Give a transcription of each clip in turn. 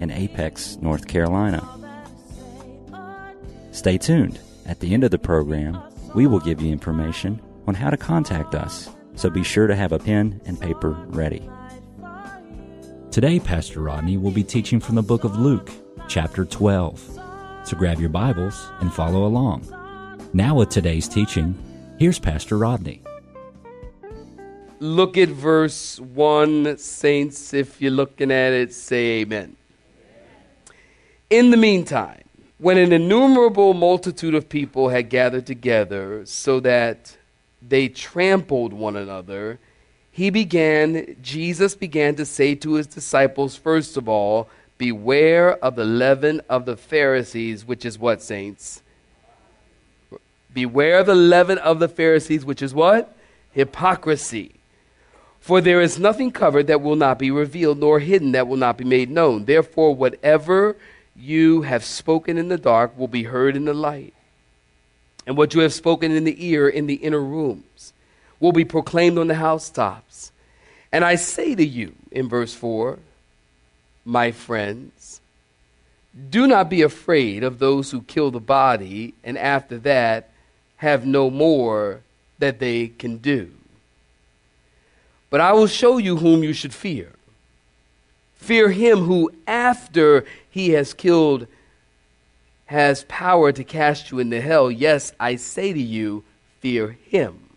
in Apex, North Carolina. Stay tuned. At the end of the program, we will give you information on how to contact us, so be sure to have a pen and paper ready. Today, Pastor Rodney will be teaching from the book of Luke, chapter 12. So grab your Bibles and follow along. Now, with today's teaching, here's Pastor Rodney. Look at verse 1, saints. If you're looking at it, say amen. In the meantime, when an innumerable multitude of people had gathered together so that they trampled one another, he began, Jesus began to say to his disciples, first of all, Beware of the leaven of the Pharisees, which is what, saints? Beware of the leaven of the Pharisees, which is what? Hypocrisy. For there is nothing covered that will not be revealed, nor hidden that will not be made known. Therefore, whatever you have spoken in the dark will be heard in the light. And what you have spoken in the ear in the inner rooms will be proclaimed on the housetops. And I say to you, in verse 4, my friends, do not be afraid of those who kill the body, and after that have no more that they can do. But I will show you whom you should fear. Fear him who, after he has killed, has power to cast you into hell. Yes, I say to you, fear him.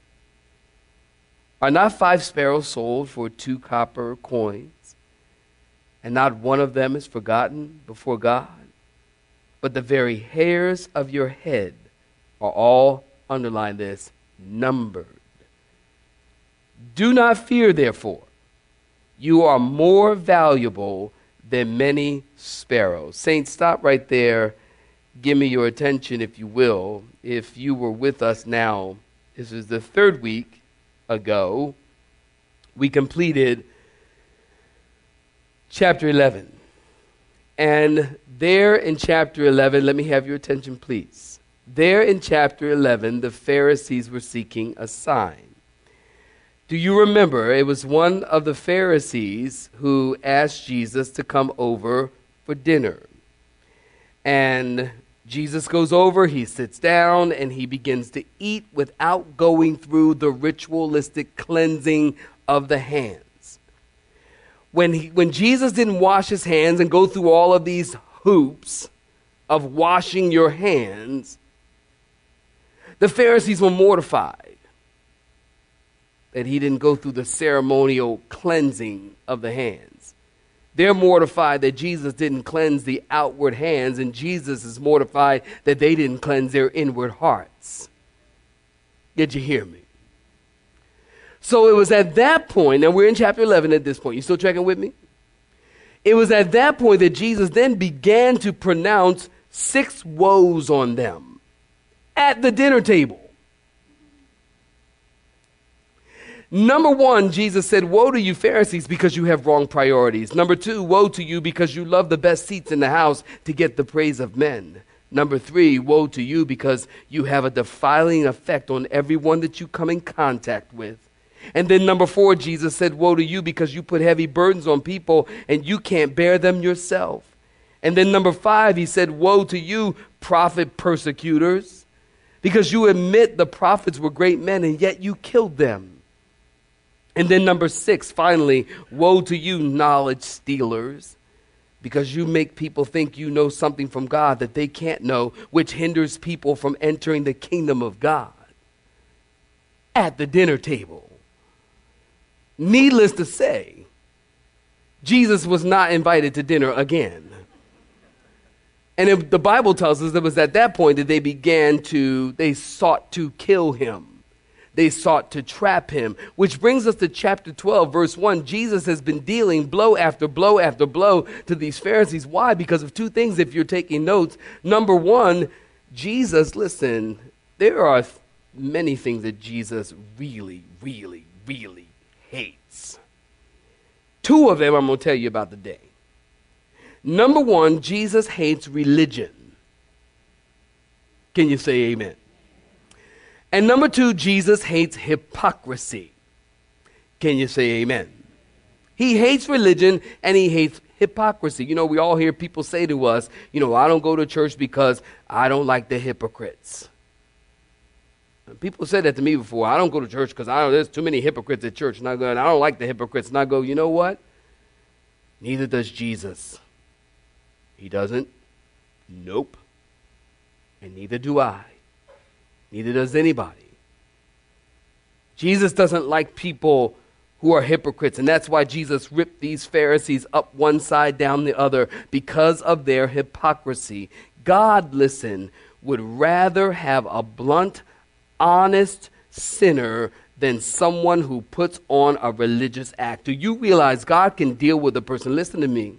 Are not five sparrows sold for two copper coins, and not one of them is forgotten before God? But the very hairs of your head are all, underline this, numbered. Do not fear, therefore. You are more valuable than many sparrows. Saints, stop right there. Give me your attention, if you will. If you were with us now, this is the third week ago. We completed chapter 11. And there in chapter 11, let me have your attention, please. There in chapter 11, the Pharisees were seeking a sign. Do you remember? It was one of the Pharisees who asked Jesus to come over for dinner. And Jesus goes over, he sits down, and he begins to eat without going through the ritualistic cleansing of the hands. When, he, when Jesus didn't wash his hands and go through all of these hoops of washing your hands, the Pharisees were mortified that he didn't go through the ceremonial cleansing of the hands. They're mortified that Jesus didn't cleanse the outward hands, and Jesus is mortified that they didn't cleanse their inward hearts. Did you hear me? So it was at that point, and we're in chapter 11 at this point. You still tracking with me? It was at that point that Jesus then began to pronounce six woes on them at the dinner table. Number one, Jesus said, Woe to you, Pharisees, because you have wrong priorities. Number two, Woe to you because you love the best seats in the house to get the praise of men. Number three, Woe to you because you have a defiling effect on everyone that you come in contact with. And then number four, Jesus said, Woe to you because you put heavy burdens on people and you can't bear them yourself. And then number five, he said, Woe to you, prophet persecutors, because you admit the prophets were great men and yet you killed them. And then, number six, finally, woe to you, knowledge stealers, because you make people think you know something from God that they can't know, which hinders people from entering the kingdom of God at the dinner table. Needless to say, Jesus was not invited to dinner again. And the Bible tells us it was at that point that they began to, they sought to kill him. They sought to trap him. Which brings us to chapter 12, verse 1. Jesus has been dealing blow after blow after blow to these Pharisees. Why? Because of two things, if you're taking notes. Number one, Jesus, listen, there are many things that Jesus really, really, really hates. Two of them I'm going to tell you about today. Number one, Jesus hates religion. Can you say amen? And number two, Jesus hates hypocrisy. Can you say amen? He hates religion and he hates hypocrisy. You know, we all hear people say to us, you know, I don't go to church because I don't like the hypocrites. People said that to me before. I don't go to church because I don't, there's too many hypocrites at church. And I don't like the hypocrites. And I go, you know what? Neither does Jesus. He doesn't? Nope. And neither do I. Neither does anybody. Jesus doesn't like people who are hypocrites. And that's why Jesus ripped these Pharisees up one side, down the other, because of their hypocrisy. God, listen, would rather have a blunt, honest sinner than someone who puts on a religious act. Do you realize God can deal with a person? Listen to me.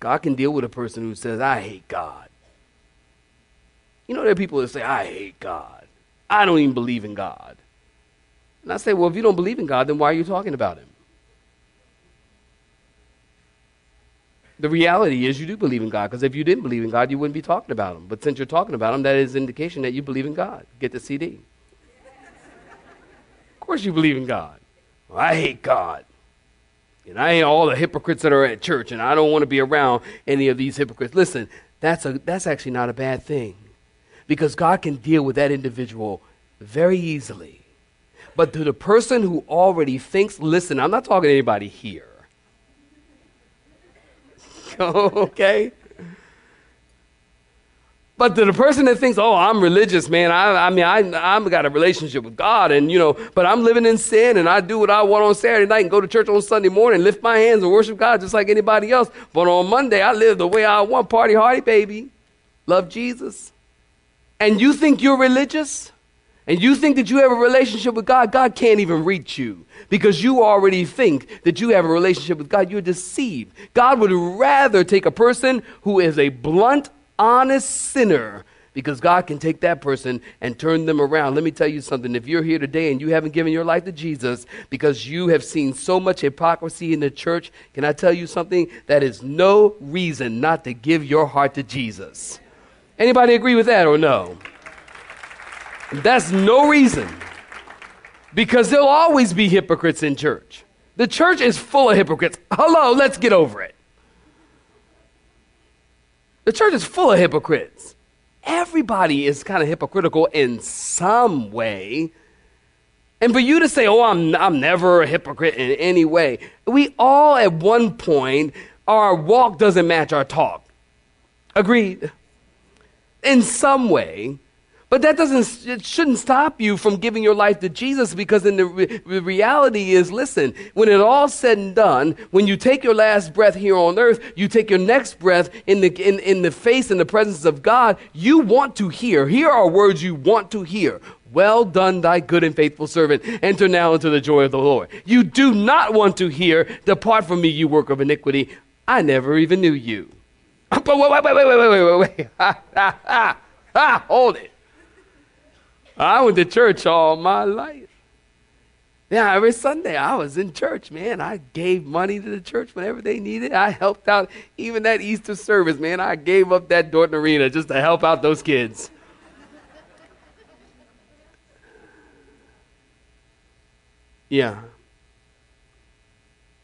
God can deal with a person who says, I hate God. You know, there are people that say, I hate God. I don't even believe in God. And I say, well, if you don't believe in God, then why are you talking about Him? The reality is you do believe in God, because if you didn't believe in God, you wouldn't be talking about Him. But since you're talking about Him, that is indication that you believe in God. Get the CD. of course you believe in God. Well, I hate God. And I ain't all the hypocrites that are at church, and I don't want to be around any of these hypocrites. Listen, that's, a, that's actually not a bad thing because God can deal with that individual very easily. But to the person who already thinks, listen, I'm not talking to anybody here. okay? But to the person that thinks, oh, I'm religious, man, I, I mean, I, I've got a relationship with God, and, you know, but I'm living in sin, and I do what I want on Saturday night and go to church on Sunday morning, lift my hands and worship God just like anybody else. But on Monday, I live the way I want, party hardy, baby. Love Jesus. And you think you're religious? And you think that you have a relationship with God, God can't even reach you because you already think that you have a relationship with God. You're deceived. God would rather take a person who is a blunt, honest sinner because God can take that person and turn them around. Let me tell you something. If you're here today and you haven't given your life to Jesus because you have seen so much hypocrisy in the church, can I tell you something? That is no reason not to give your heart to Jesus. Anybody agree with that or no? That's no reason. Because there'll always be hypocrites in church. The church is full of hypocrites. Hello, let's get over it. The church is full of hypocrites. Everybody is kind of hypocritical in some way. And for you to say, oh, I'm, I'm never a hypocrite in any way, we all at one point, our walk doesn't match our talk. Agreed? In some way. But that doesn't, it shouldn't stop you from giving your life to Jesus because in the, re- reality is, listen, when it all said and done, when you take your last breath here on earth, you take your next breath in the, in, in the face and the presence of God, you want to hear. Here are words you want to hear. Well done, thy good and faithful servant. Enter now into the joy of the Lord. You do not want to hear, depart from me, you work of iniquity. I never even knew you. Wait, wait, wait, wait, wait, wait, wait, wait. Hold it. I went to church all my life. Yeah, every Sunday I was in church, man. I gave money to the church whenever they needed. I helped out even that Easter service, man. I gave up that Dorton Arena just to help out those kids. Yeah.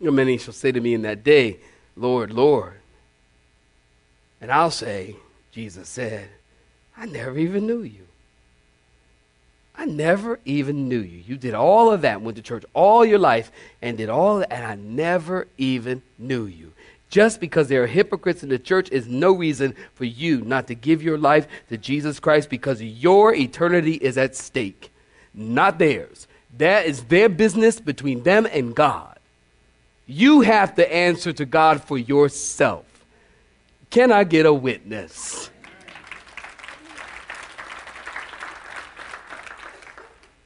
Many shall say to me in that day, Lord, Lord. And I'll say, Jesus said, I never even knew you. I never even knew you. You did all of that, went to church all your life, and did all that, and I never even knew you. Just because there are hypocrites in the church is no reason for you not to give your life to Jesus Christ because your eternity is at stake, not theirs. That is their business between them and God. You have to answer to God for yourself. Can I get a witness?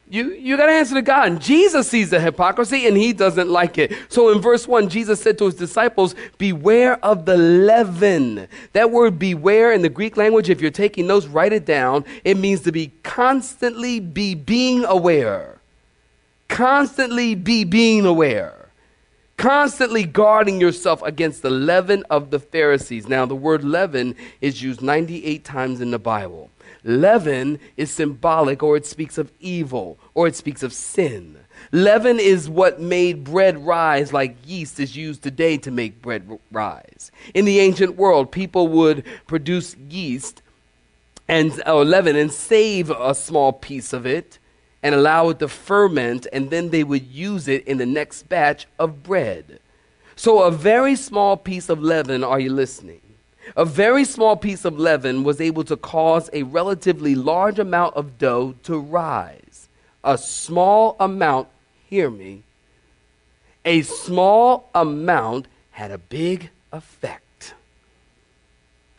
You, you got to answer to God. And Jesus sees the hypocrisy and he doesn't like it. So in verse 1, Jesus said to his disciples, Beware of the leaven. That word beware in the Greek language, if you're taking notes, write it down. It means to be constantly be being aware. Constantly be being aware constantly guarding yourself against the leaven of the Pharisees. Now, the word leaven is used 98 times in the Bible. Leaven is symbolic, or it speaks of evil, or it speaks of sin. Leaven is what made bread rise, like yeast is used today to make bread rise. In the ancient world, people would produce yeast and or leaven and save a small piece of it and allow it to ferment, and then they would use it in the next batch of bread. So, a very small piece of leaven, are you listening? A very small piece of leaven was able to cause a relatively large amount of dough to rise. A small amount, hear me, a small amount had a big effect.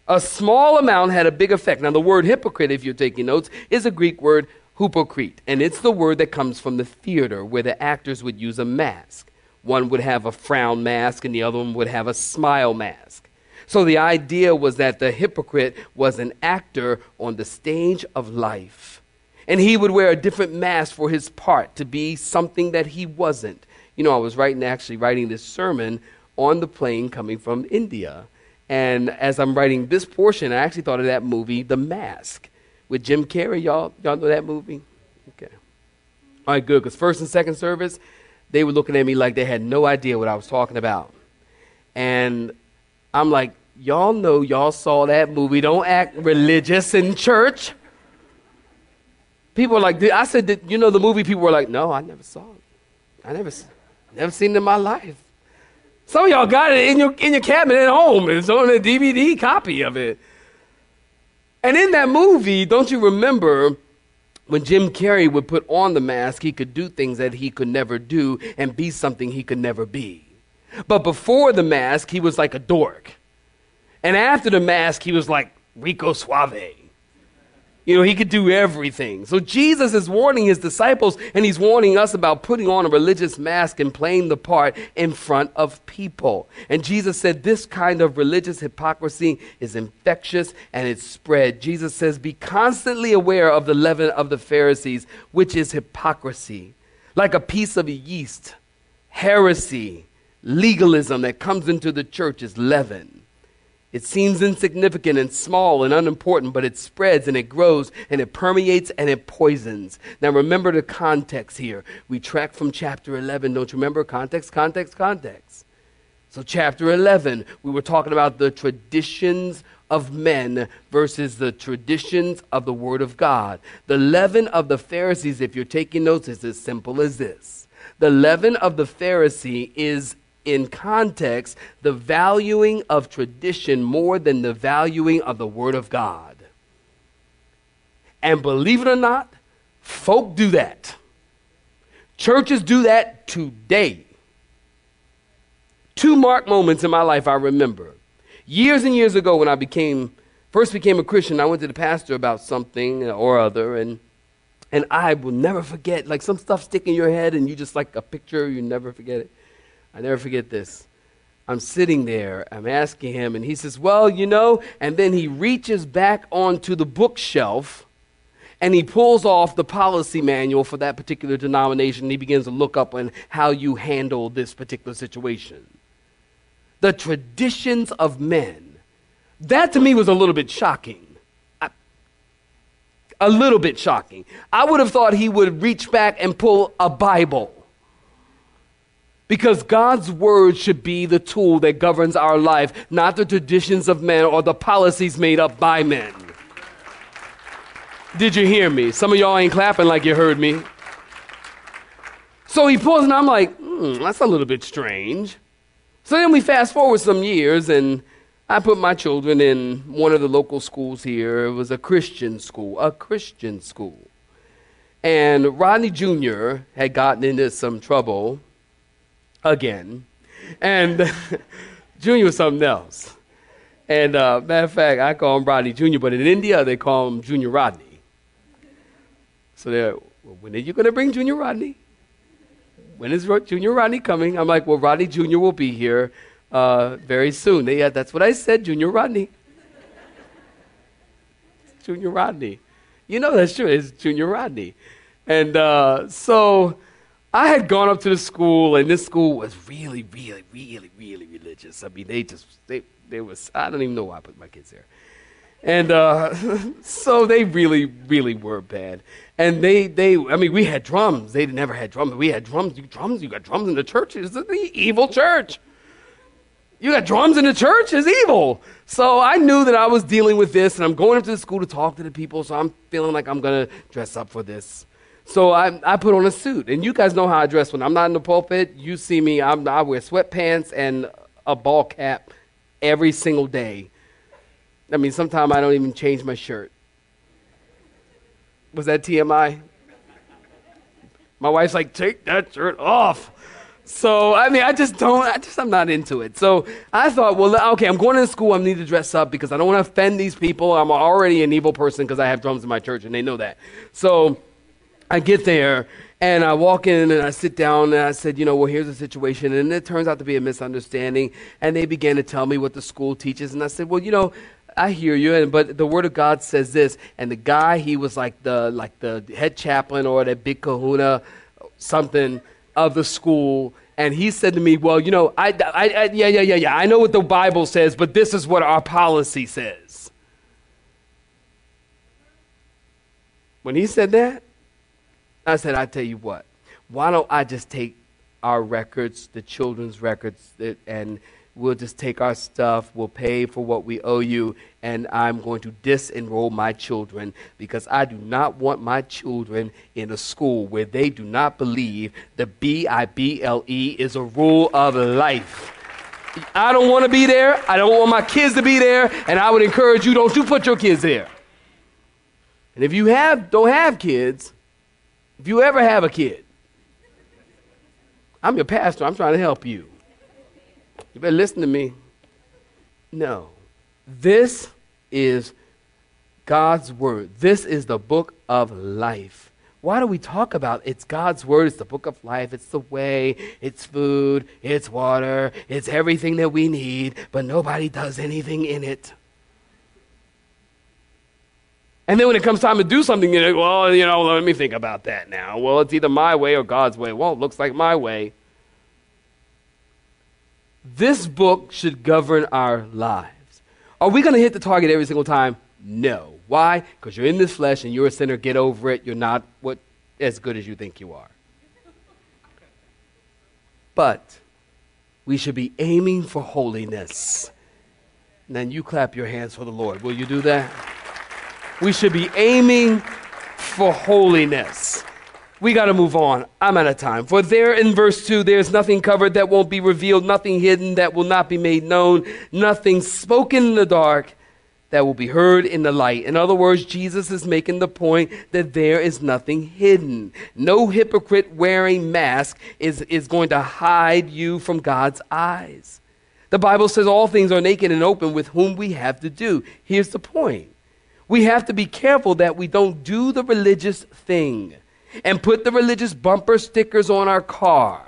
A small amount had a big effect. Now, the word hypocrite, if you're taking notes, is a Greek word hypocrite, and it's the word that comes from the theater where the actors would use a mask. One would have a frown mask, and the other one would have a smile mask. So the idea was that the hypocrite was an actor on the stage of life. And he would wear a different mask for his part to be something that he wasn't. You know, I was writing, actually writing this sermon on the plane coming from India. And as I'm writing this portion, I actually thought of that movie, The Mask with Jim Carrey. Y'all, y'all know that movie? Okay. All right, good. Because first and second service, they were looking at me like they had no idea what I was talking about. And I'm like, y'all know y'all saw that movie. Don't act religious in church. People are like, I said, you know the movie? People were like, no, I never saw it. I never, never seen it in my life. Some of y'all got it in your, in your cabinet at home. It's on a DVD copy of it. And in that movie, don't you remember when Jim Carrey would put on the mask, he could do things that he could never do and be something he could never be. But before the mask, he was like a dork. And after the mask, he was like Rico Suave. You know, he could do everything. So Jesus is warning his disciples and he's warning us about putting on a religious mask and playing the part in front of people. And Jesus said this kind of religious hypocrisy is infectious and it's spread. Jesus says, Be constantly aware of the leaven of the Pharisees, which is hypocrisy. Like a piece of yeast, heresy, legalism that comes into the church is leaven. It seems insignificant and small and unimportant, but it spreads and it grows and it permeates and it poisons. Now remember the context here. We track from chapter 11. Don't you remember? Context, context, context. So, chapter 11, we were talking about the traditions of men versus the traditions of the Word of God. The leaven of the Pharisees, if you're taking notes, is as simple as this. The leaven of the Pharisee is in context the valuing of tradition more than the valuing of the Word of God. And believe it or not, folk do that. Churches do that today. Two mark moments in my life I remember. Years and years ago, when I became first became a Christian, I went to the pastor about something or other, and and I will never forget. Like some stuff stick in your head, and you just like a picture, you never forget it. I never forget this. I'm sitting there, I'm asking him, and he says, Well, you know, and then he reaches back onto the bookshelf and he pulls off the policy manual for that particular denomination. And he begins to look up on how you handle this particular situation. The traditions of men. That to me was a little bit shocking. I, a little bit shocking. I would have thought he would reach back and pull a Bible because God's word should be the tool that governs our life, not the traditions of men or the policies made up by men. Did you hear me? Some of y'all ain't clapping like you heard me. So he pulls, and I'm like, hmm, that's a little bit strange. So then we fast forward some years, and I put my children in one of the local schools here. It was a Christian school, a Christian school. And Rodney Jr. had gotten into some trouble again. And Junior was something else. And uh, matter of fact, I call him Rodney Jr., but in India they call him Junior Rodney. So there well, when are you going to bring Junior Rodney? When is Junior Rodney coming? I'm like, well, Rodney Jr. will be here uh, very soon. They, yeah, that's what I said, Junior Rodney. Junior Rodney. You know that's true. It's Junior Rodney. And uh, so I had gone up to the school, and this school was really, really, really, really religious. I mean, they just, they, they was, I don't even know why I put my kids there. And uh, so they really, really were bad. And they, they, I mean, we had drums. They never had drums. We had drums. You, drums, you got drums in the church. It's the evil church. You got drums in the church? It's evil. So I knew that I was dealing with this, and I'm going up to the school to talk to the people, so I'm feeling like I'm to dress up for this. So I, I put on a suit. And you guys know how I dress when I'm not in the pulpit. You see me, I'm, I wear sweatpants and a ball cap every single day. I mean, sometimes I don't even change my shirt. Was that TMI? My wife's like, take that shirt off. So I mean, I just don't. I just I'm not into it. So I thought, well, okay, I'm going to school. I need to dress up because I don't want to offend these people. I'm already an evil person because I have drums in my church, and they know that. So I get there and I walk in and I sit down and I said, you know, well, here's the situation. And it turns out to be a misunderstanding. And they began to tell me what the school teaches. And I said, well, you know, I hear you, and, but the Word of God says this. And the guy, he was like the like the head chaplain or the big Kahuna, something of the school. And he said to me, "Well, you know, I, I, I yeah, yeah, yeah, yeah. I know what the Bible says, but this is what our policy says." When he said that, I said, "I tell you what. Why don't I just take our records, the children's records, and we'll just take our stuff, we'll pay for what we owe you, and I'm going to disenroll my children because I do not want my children in a school where they do not believe the B I B L E is a rule of life. I don't want to be there. I don't want my kids to be there, and I would encourage you don't you put your kids there. And if you have don't have kids, if you ever have a kid, I'm your pastor. I'm trying to help you. You better listen to me. No. This is God's word. This is the book of life. Why do we talk about it's God's word? It's the book of life. It's the way. It's food. It's water. It's everything that we need, but nobody does anything in it. And then when it comes time to do something, you know, well, you know, let me think about that now. Well, it's either my way or God's way. Well, it looks like my way. This book should govern our lives. Are we going to hit the target every single time? No. Why? Because you're in this flesh and you're a sinner. Get over it. You're not what as good as you think you are. But we should be aiming for holiness. And then you clap your hands for the Lord. Will you do that? We should be aiming for holiness. We got to move on. I'm out of time. For there in verse 2, there's nothing covered that won't be revealed, nothing hidden that will not be made known, nothing spoken in the dark that will be heard in the light. In other words, Jesus is making the point that there is nothing hidden. No hypocrite wearing mask is, is going to hide you from God's eyes. The Bible says all things are naked and open with whom we have to do. Here's the point. We have to be careful that we don't do the religious thing and put the religious bumper stickers on our car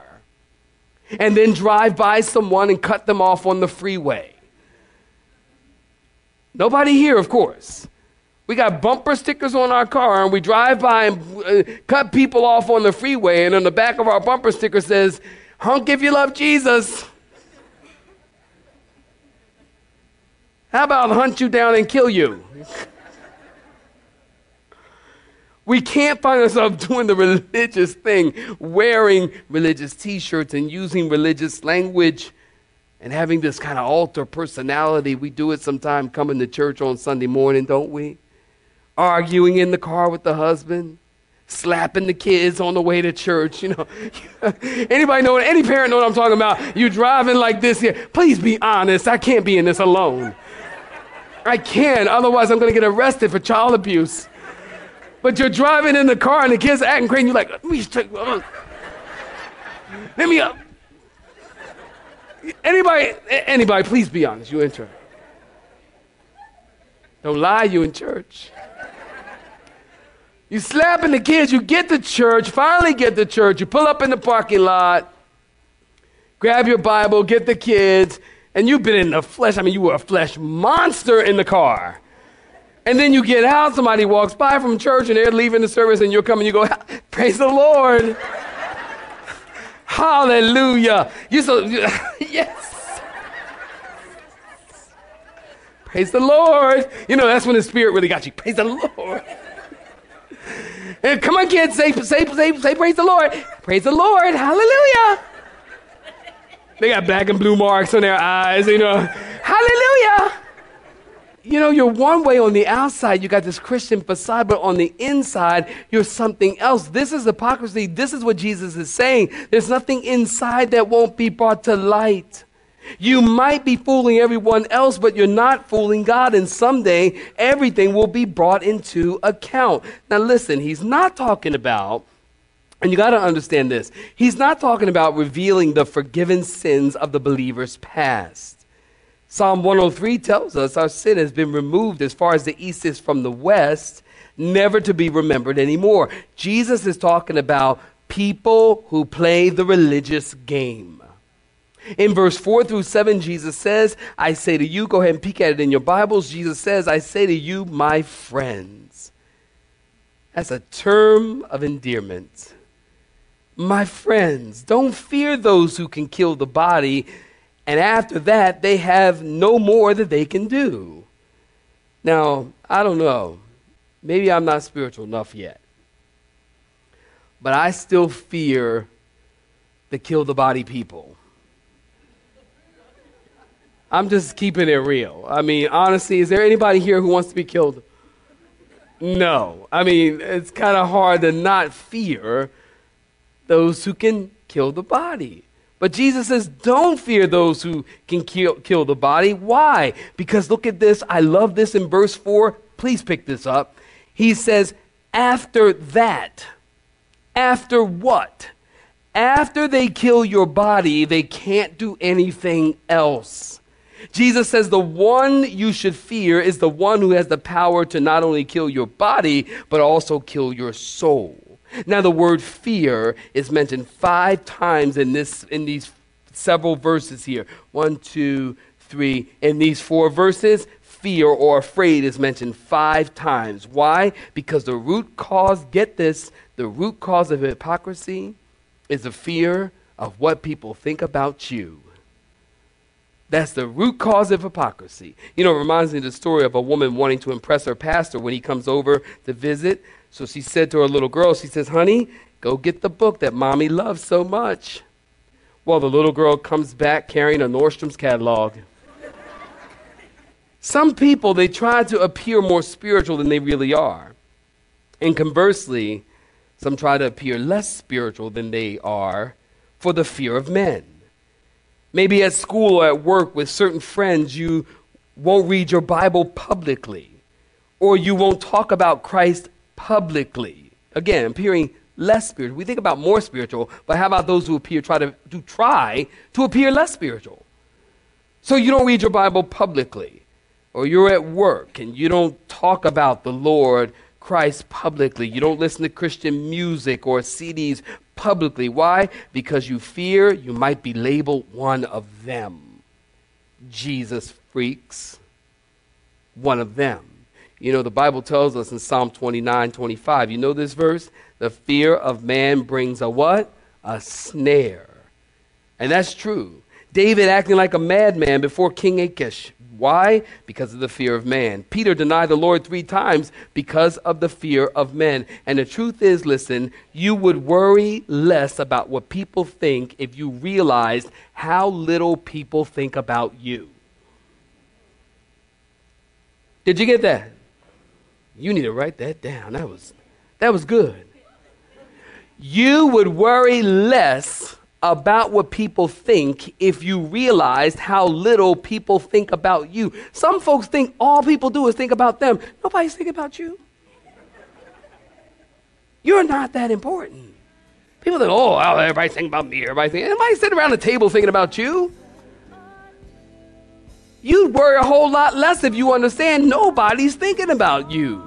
and then drive by someone and cut them off on the freeway. Nobody here, of course. We got bumper stickers on our car and we drive by and uh, cut people off on the freeway, and on the back of our bumper sticker says, Hunk if you love Jesus. How about hunt you down and kill you? We can't find ourselves doing the religious thing, wearing religious t shirts and using religious language and having this kind of altar personality. We do it sometimes coming to church on Sunday morning, don't we? Arguing in the car with the husband, slapping the kids on the way to church. You know, anybody know? Any parent know what I'm talking about? You driving like this here. Please be honest. I can't be in this alone. I can, otherwise I'm going to get arrested for child abuse. But you're driving in the car and the kids acting crazy. You're like, let me check. Uh, let me up. Anybody, anybody, please be honest. You enter. Don't lie. You in church. You slapping the kids, you get to church, finally get to church, you pull up in the parking lot, grab your Bible, get the kids, and you've been in the flesh. I mean, you were a flesh monster in the car. And then you get out, somebody walks by from church and they're leaving the service, and you're coming, you go, Praise the Lord. Hallelujah. You so, yes. Praise the Lord. You know, that's when the Spirit really got you. Praise the Lord. And come on, kids, say, say, say, say, praise the Lord. Praise the Lord. Hallelujah. They got black and blue marks on their eyes, you know. Hallelujah. You know, you're one way on the outside, you got this Christian facade, but on the inside, you're something else. This is hypocrisy. This is what Jesus is saying. There's nothing inside that won't be brought to light. You might be fooling everyone else, but you're not fooling God, and someday everything will be brought into account. Now, listen, he's not talking about, and you got to understand this, he's not talking about revealing the forgiven sins of the believer's past. Psalm 103 tells us our sin has been removed as far as the east is from the west, never to be remembered anymore. Jesus is talking about people who play the religious game. In verse 4 through 7, Jesus says, I say to you, go ahead and peek at it in your Bibles. Jesus says, I say to you, my friends. That's a term of endearment. My friends, don't fear those who can kill the body, and after that, they have no more that they can do. Now, I don't know. Maybe I'm not spiritual enough yet. But I still fear the kill the body people. I'm just keeping it real. I mean, honestly, is there anybody here who wants to be killed? No. I mean, it's kind of hard to not fear those who can kill the body. But Jesus says, don't fear those who can kill, kill the body. Why? Because look at this. I love this in verse 4. Please pick this up. He says, after that, after what? After they kill your body, they can't do anything else. Jesus says the one you should fear is the one who has the power to not only kill your body, but also kill your soul. Now, the word fear is mentioned five times in, this, in these several verses here. One, two, three. In these four verses, fear or afraid is mentioned five times. Why? Because the root cause, get this, the root cause of hypocrisy is the fear of what people think about you. That's the root cause of hypocrisy. You know, it reminds me of the story of a woman wanting to impress her pastor when he comes over to visit. So she said to her little girl, she says, Honey, go get the book that mommy loves so much. Well, the little girl comes back carrying a Nordstrom's catalog. Some people, they try to appear more spiritual than they really are. And conversely, some try to appear less spiritual than they are for the fear of men. Maybe at school or at work with certain friends, you won't read your Bible publicly, or you won't talk about Christ publicly. Again, appearing less spiritual. We think about more spiritual, but how about those who appear try to, to try to appear less spiritual? So you don't read your Bible publicly, or you're at work and you don't talk about the Lord Christ publicly. You don't listen to Christian music or CDs publicly. Why? Because you fear you might be labeled one of them. Jesus freaks, one of them. You know, the Bible tells us in Psalm 29 25, you know this verse? The fear of man brings a what? A snare. And that's true. David acting like a madman before King Achish. Why? Because of the fear of man. Peter denied the Lord three times because of the fear of men. And the truth is, listen, you would worry less about what people think if you realized how little people think about you. Did you get that? You need to write that down. That was, that was good. You would worry less about what people think if you realized how little people think about you. Some folks think all people do is think about them. Nobody's thinking about you. You're not that important. People think, oh, everybody's thinking about me. Everybody's thinking, everybody's sitting around the table thinking about you. You'd worry a whole lot less if you understand nobody's thinking about you.